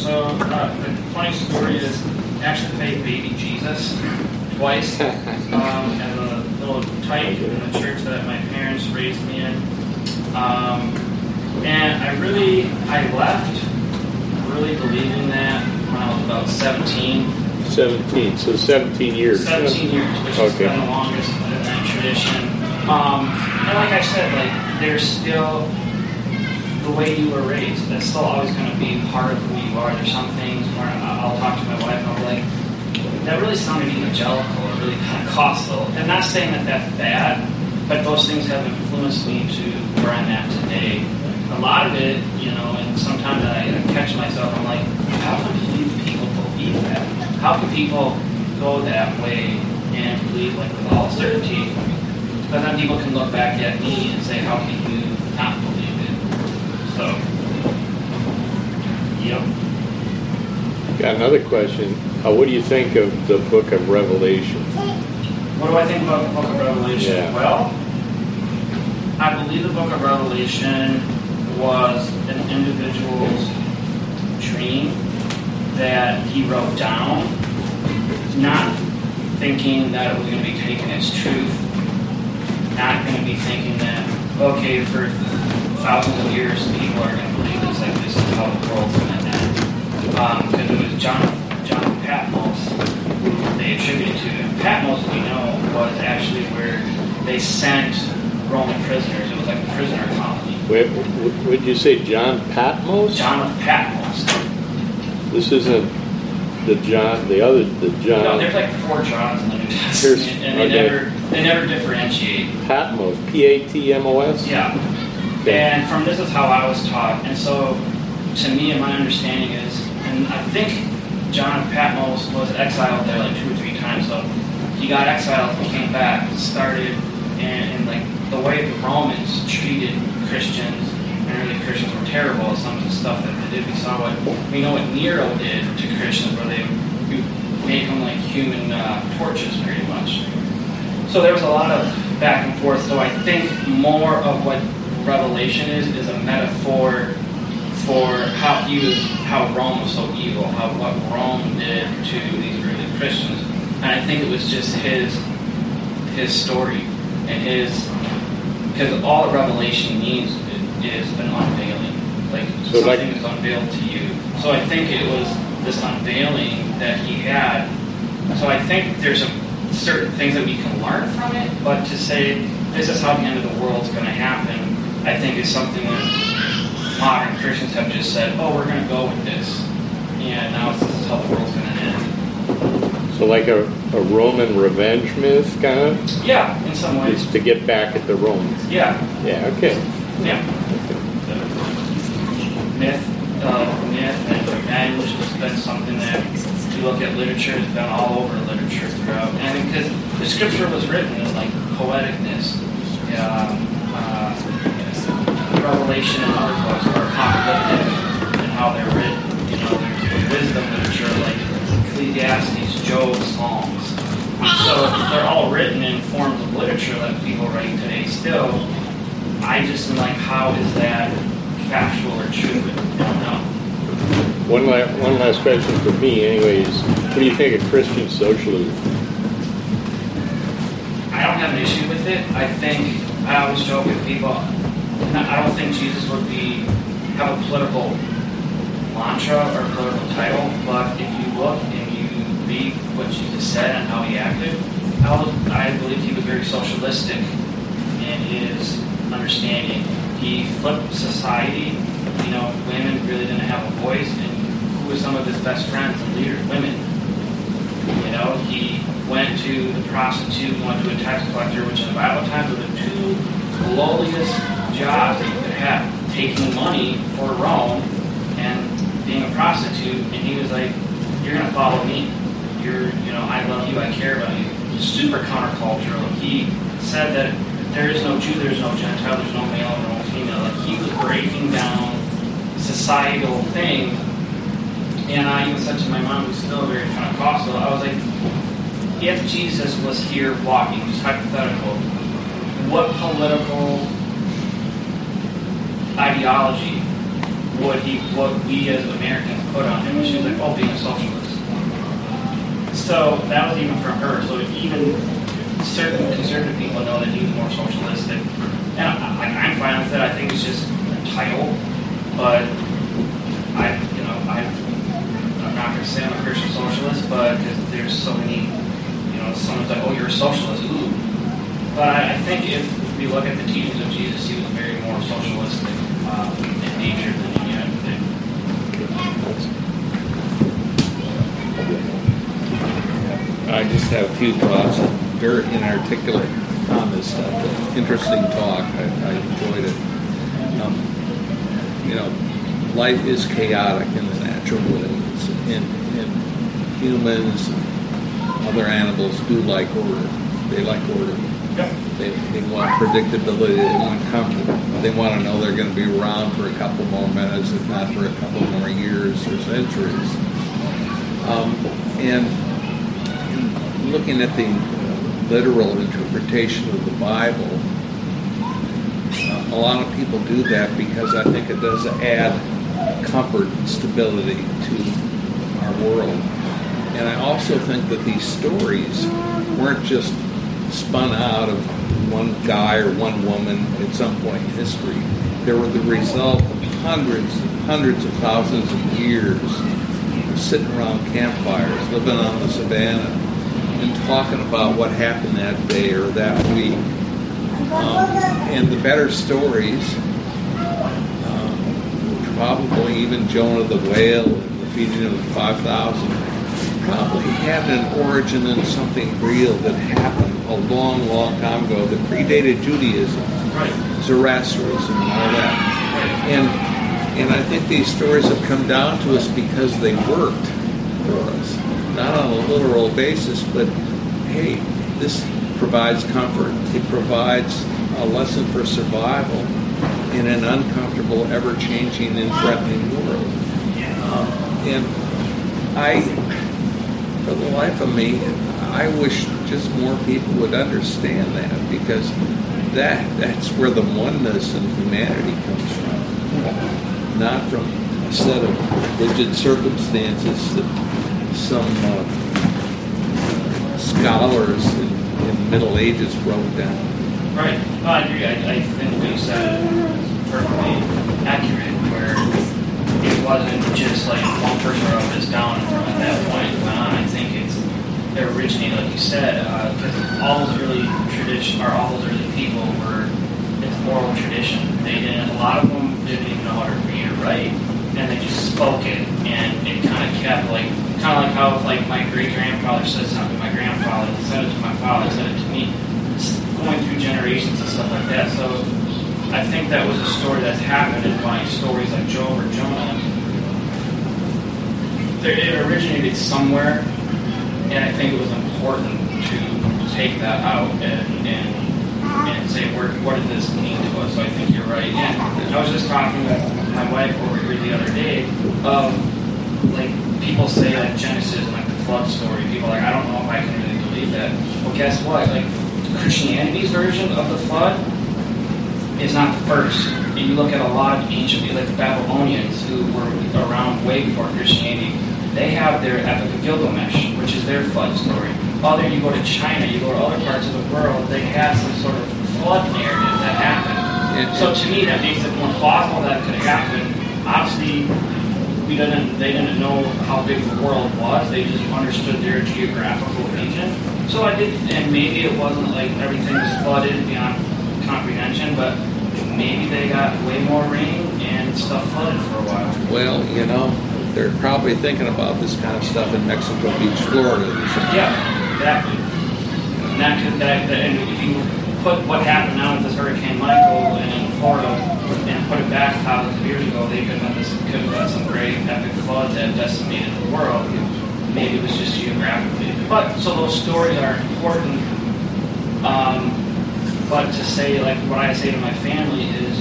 so uh, the funny story is I actually played baby Jesus twice um, as a little tyke in the church that my parents raised me in. Um, and I really, I left really believing that when I was about 17. 17, so 17 years. 17 years, which has Okay. been the longest in that tradition. Um, and like I said, like there's still the way you were raised. That's still always going to be part of who are. There's some things where I'll talk to my wife and I'll be like, that really sounded evangelical, or really Pentecostal. I'm not saying that that's bad, but those things have influenced me to where I'm at today. A lot of it, you know, and sometimes I catch myself, I'm like, how can people believe that? How can people go that way and believe like with all certainty? But then people can look back at me and say, how can you not believe it? So, yep. Got another question. Uh, what do you think of the book of Revelation? What do I think about the book of Revelation? Yeah. Well, I believe the book of Revelation was an individual's dream that he wrote down, not thinking that it was going to be taken as truth, not going to be thinking that, okay, for thousands of years, people are going to believe this, like this is how the world's going Um, because it was John, John Patmos they attributed to. And Patmos, we know, was actually where they sent Roman prisoners. It was like a prisoner colony. Wait, would you say John Patmos? John of Patmos. This isn't the John, the other, the John. No, there's like four Johns in the New Testament, and they okay. never they never differentiate. Patmos, P-A-T-M-O-S? Yeah. Okay. And from this is how I was taught. And so, to me, and my understanding is, and I think John Patmos was exiled there like two or three times. So he got exiled, he came back, started, and, and like the way the Romans treated Christians and early Christians were terrible. Some of the stuff that they did, we saw what we know what Nero did to Christians, where they make them like human uh, torches, pretty much. So there was a lot of back and forth. So I think more of what Revelation is is a metaphor for how he was, how Rome was so evil, how what Rome did to these early Christians, and I think it was just his his story and his because all Revelation means is an unveiling, like So, like- something is unveiled to you. So I think it was this unveiling that he had. So I think there's a certain things that we can learn from it, but to say this is how the end of the world is going to happen, I think is something that modern Christians have just said, oh, we're going to go with this, and now this is how the world's going to end. So like a, a Roman revenge myth, kind of? Yeah, in some ways. It's to get back at the Romans. Yeah, Yeah, okay. yeah. Myth, uh, myth and revenge has been something that if you look at literature, it's been all over literature throughout. And because the scripture was written in like poeticness, um, Revelation and other books are apocalyptic in how they're written. You know, there's wisdom literature like Ecclesiastes, Job, Psalms. So they're all written in forms of literature that people write today still. I just am like, how is that factual or true? I don't know. One one last question for me anyways. What do you think of Christian socialism? I don't have an issue with it. I think I always joke with people. I don't think Jesus would be have a political mantra or political title, but if you look and you read what Jesus said and how he acted, I, was, believe he was very socialistic in his understanding. He flipped society. You know, women really didn't have a voice, and who were some of his best friends and leaders? Women. You know, he went to the prostitute, went to a tax collector, which in the Bible times were the two lowliest jobs that you could have. Taking money for Rome and being a prostitute, and he was like, You're gonna follow me. You're you know, I love you, I care about you. Super countercultural. He said that there is no Jew, there is no Gentile, there's no male, no female. Like he was breaking down societal things and I even said to my mom, who's still very Pentecostal, I was like, if Jesus was here walking, just hypothetical, political ideology what he, what we as Americans put on him. And she was like, oh, being a socialist. So that was even from her. So even certain conservative people know that he's more socialistic. And I, am fine with that. I think it's just a title. But I, you know, I, I'm not going to say I'm a Christian socialist, but there's so many, you know, someone's like, oh, you're a socialist. Ooh. But I, think if we look at the teachings of Jesus, he was very more socialistic uh, in nature than other thing. I just have a few thoughts. Very inarticulate on this stuff. Interesting talk. I, I enjoyed it. Um, you know, life is chaotic in the natural world. And, and humans, other animals do like order. They like order. They, they want predictability. They want comfort. They want to know they're going to be around for a couple more minutes, if not for a couple more years or centuries. Um, and looking at the literal interpretation of the Bible, uh, a lot of people do that because I think it does add comfort and stability to our world. And I also think that these stories weren't just spun out of one guy or one woman at some point in history. They were the result of hundreds and hundreds of thousands of years of sitting around campfires, living on the savannah, and talking about what happened that day or that week. Um, and the better stories, um, probably even Jonah the whale and the feeding of the 5,000, probably had an origin in something real that happened a long, long time ago that predated Judaism, right. Zoroastrianism, and all that. And and I think these stories have come down to us because they worked for us, not on a literal basis, but hey, this provides comfort. It provides a lesson for survival in an uncomfortable, ever-changing, and threatening world. Um, and I for the life of me, I wish just more people would understand that because that that's where the oneness in humanity comes from, not from a set of rigid circumstances that some uh, scholars in, in Middle Ages wrote down. Right. Well, I agree. I, I think what you said is perfectly accurate. Wasn't just like one person wrote this down from that point on. I think it's it originated, like you said, because uh, all those early tradition or all those early people were it's oral tradition. They didn't. A lot of them didn't even know how to read or write, and they just spoke it, and it kind of kept like kind of like how if, like my great grandfather said something, my grandfather said it to my father, said it to me, going through generations and stuff like that. So I think that was a story that's happened in my stories like Job or Jonah. It originated somewhere, and I think it was important to take that out and, and, and say, where, what did this mean to us? So I think you're right. And I was just talking with my wife over here the other day of, like, people say, like, Genesis and, like, the flood story. People are like, I don't know if I can really believe that. Well, guess what? Like, Christianity's version of the flood is not the first. You look at a lot of ancient, like the Babylonians, who were around way before Christianity, they have their Epic of Gilgamesh, which is their flood story. Other, you go to China, you go to other parts of the world, they have some sort of flood narrative that happened. so to me, that makes it more plausible that it could happen. Obviously, we didn't, they didn't know how big the world was. They just understood their geographical region. So I did, and maybe it wasn't like everything was flooded beyond comprehension, but maybe they got way more rain and stuff flooded for a while. Well, you know, they're probably thinking about this kind of stuff in Mexico Beach, Florida. Yeah, exactly. And that could, that, that, and if you put what happened now with this Hurricane Michael in Florida and put it back thousands of years ago, they could have this could have had some great epic floods that decimated the world. Maybe it was just geographically. But so those stories are important. Um, but to say, like, what I say to my family is,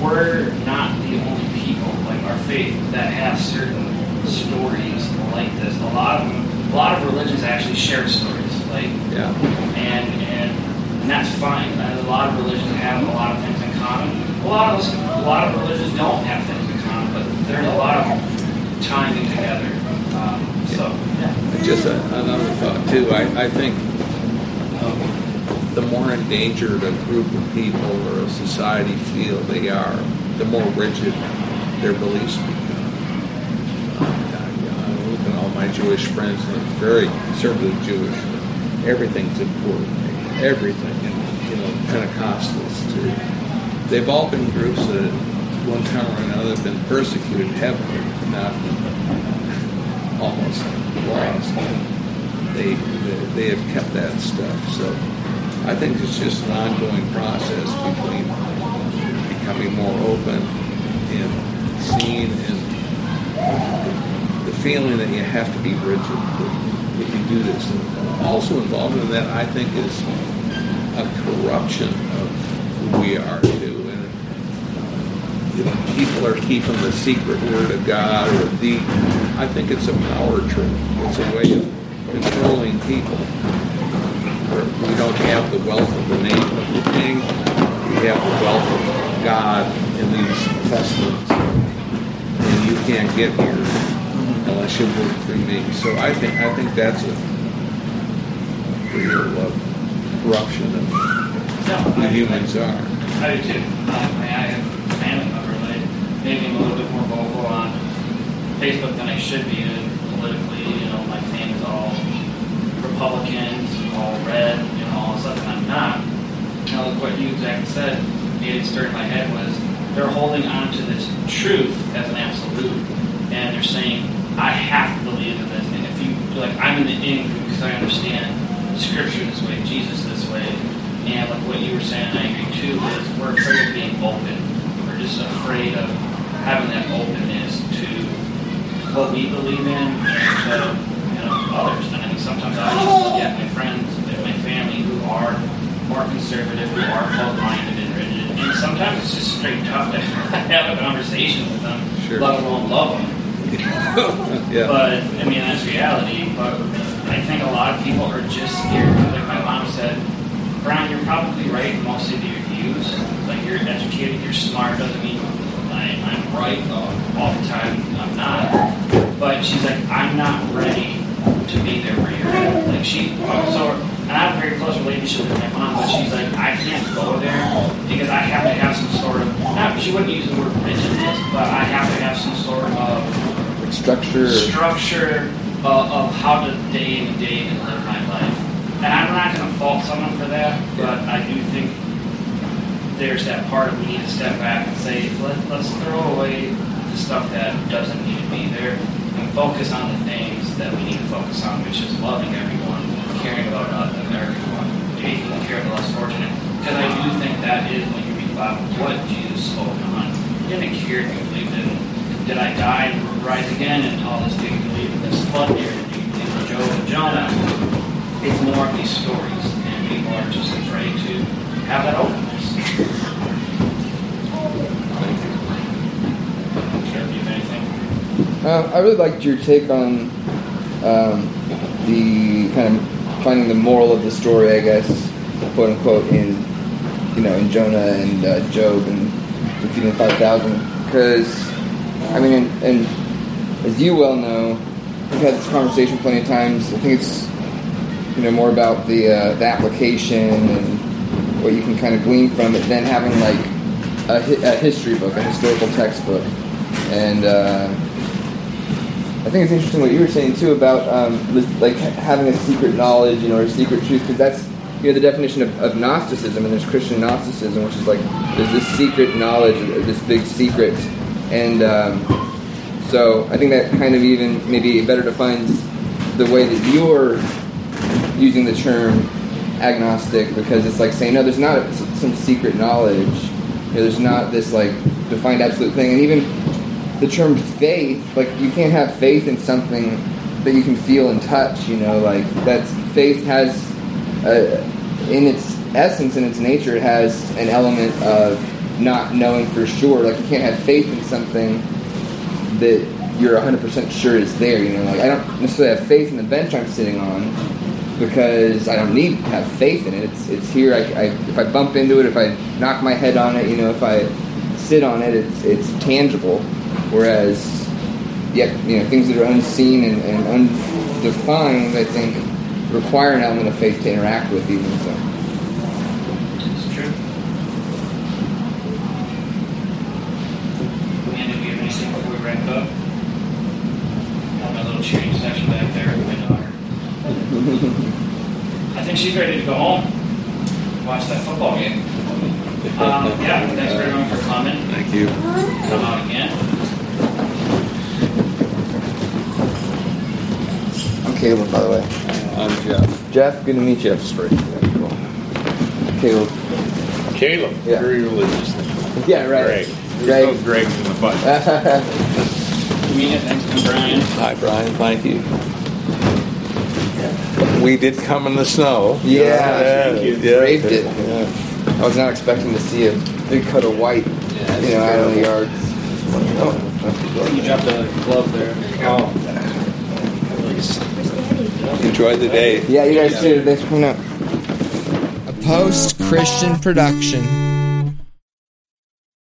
we're not the only people, like our faith, that have certain stories like this. A lot of them, a lot of religions actually share stories, like, yeah, and and and that's fine. And a lot of religions have a lot of things in common. A lot of us, a lot of religions don't have things in common, but there's a lot of tying together. Um, so, yeah. Just a, another thought too. I, I think the more endangered a group of people or a society feel they are, the more rigid their beliefs become. Uh, I look at all my Jewish friends, and very conservative Jewish. Everything's important. Everything, and you know, Pentecostals too. They've all been groups that, at one time or another, have been persecuted heavily, not almost lost. They, they they have kept that stuff. So I think it's just an ongoing process between becoming more open and seeing and the, feeling that you have to be rigid that you do this. And also involved in that, I think, is a corruption of who we are too. And you know, people are keeping the secret word of God or the. I think it's a power trip. It's a way of controlling people. We don't have the wealth of the name of the king. We have the wealth of God in these testaments, and you can't get here unless you work for me. So I think I think that's a real uh, corruption of No, who I- humans are. I do too. Um, I I have a family member that maybe I'm a little bit more vocal on Facebook than I should be and politically. You know, my family's all Republicans, all red, you know, all this stuff, and I'm not. Exactly said, made it stir my head was they're holding on to this truth as an absolute, and they're saying, I have to believe in this. And if you, like, I'm in the in because I understand Scripture this way, Jesus this way, and like what you were saying, I agree too, is we're afraid of being open. We're just afraid of having that openness to what we believe in and to you know, others. And I think sometimes I look at my friends and my family who are more conservative, who are closed-minded and rigid, and sometimes it's just straight tough to have a conversation with them, Sure. let alone love them. yeah. But I mean, that's reality. But I think a lot of people are just scared. Like my mom said, Brian, you're probably right in most of your views. Like you're educated, you're smart. Doesn't mean I, I'm right all the time. I'm not. But she's like, I'm not ready to be there for you're. Like she, so, and I have a very close relationship with my mom, but she's like, I can't go there because I have to have some sort of. Not, she wouldn't use the word rigidness, but I have to have some sort of Structure. structure of, of how to day in and day in and live my life. And I'm not going to fault someone for that, but I do think there's that part of we need to step back and say, Let, let's throw away the stuff that doesn't need to be there and focus on the things that we need to focus on, which is loving everyone, caring about uh, everyone, taking care of the less fortunate. Because I do think that Bible, what Jesus spoke on. He didn't care if you believed in did I die and rise again and all this? Do you believe in this flood here? You believe in Job and Jonah? It's more of these stories, and people are just afraid to have that openness. Uh, I really liked your take on um, the kind of finding the moral of the story, I guess, quote unquote, in you know in Jonah and uh, Job and the five thousand. Because I mean, and, and as you well know, we've had this conversation plenty of times. I think it's you know more about the uh, the application and what you can kind of glean from it than having like a, hi- a history book, a historical textbook, and. Uh, I think it's interesting what you were saying too about um, like having a secret knowledge, you know, or a secret truth, because that's you know the definition of, of Gnosticism, and there's Christian Gnosticism, which is like there's this secret knowledge, this big secret, and um, so I think that kind of even maybe better defines the way that you're using the term agnostic, because it's like saying no, there's not a, some secret knowledge, you know, there's not this like defined absolute thing, and even the term faith, like you can't have faith in something that you can feel and touch. You know, like that's faith has, uh, in its essence, in its nature, it has an element of not knowing for sure. Like you can't have faith in something that you're 100% sure is there. You know, like I don't necessarily have faith in the bench I'm sitting on because I don't need to have faith in it. It's it's here. I, I if I bump into it, if I knock my head on it, you know, if I sit on it, it's it's tangible. Whereas, yet you know things that are unseen and, and undefined. I think require an element of faith to interact with, even so. It's true. Amanda, do you have anything before we wrap up? Have my little cheering section back there with my daughter. I think she's ready to go home. Watch that football game. Um, yeah, thanks for everyone for coming. Thank you. Come out again. I'm Caleb, by the way. I'm Jeff. Jeff, good to meet you. Straight. Caleb. Caleb, Yeah. very religious. Yeah, right. Greg. Greg. There's no Gregs in the bunch. Amanda, thanks to Brian. Hi, Brian. Thank you. We did come in the snow. Yeah, yeah, you yeah, braved it. yeah. I was not expecting to see a big cut of white, Yeah, you know, out on the yards. Oh, you dropped a glove there. Oh. Enjoy the day. Yeah, you guys too. Thanks for coming out. A post Christian production.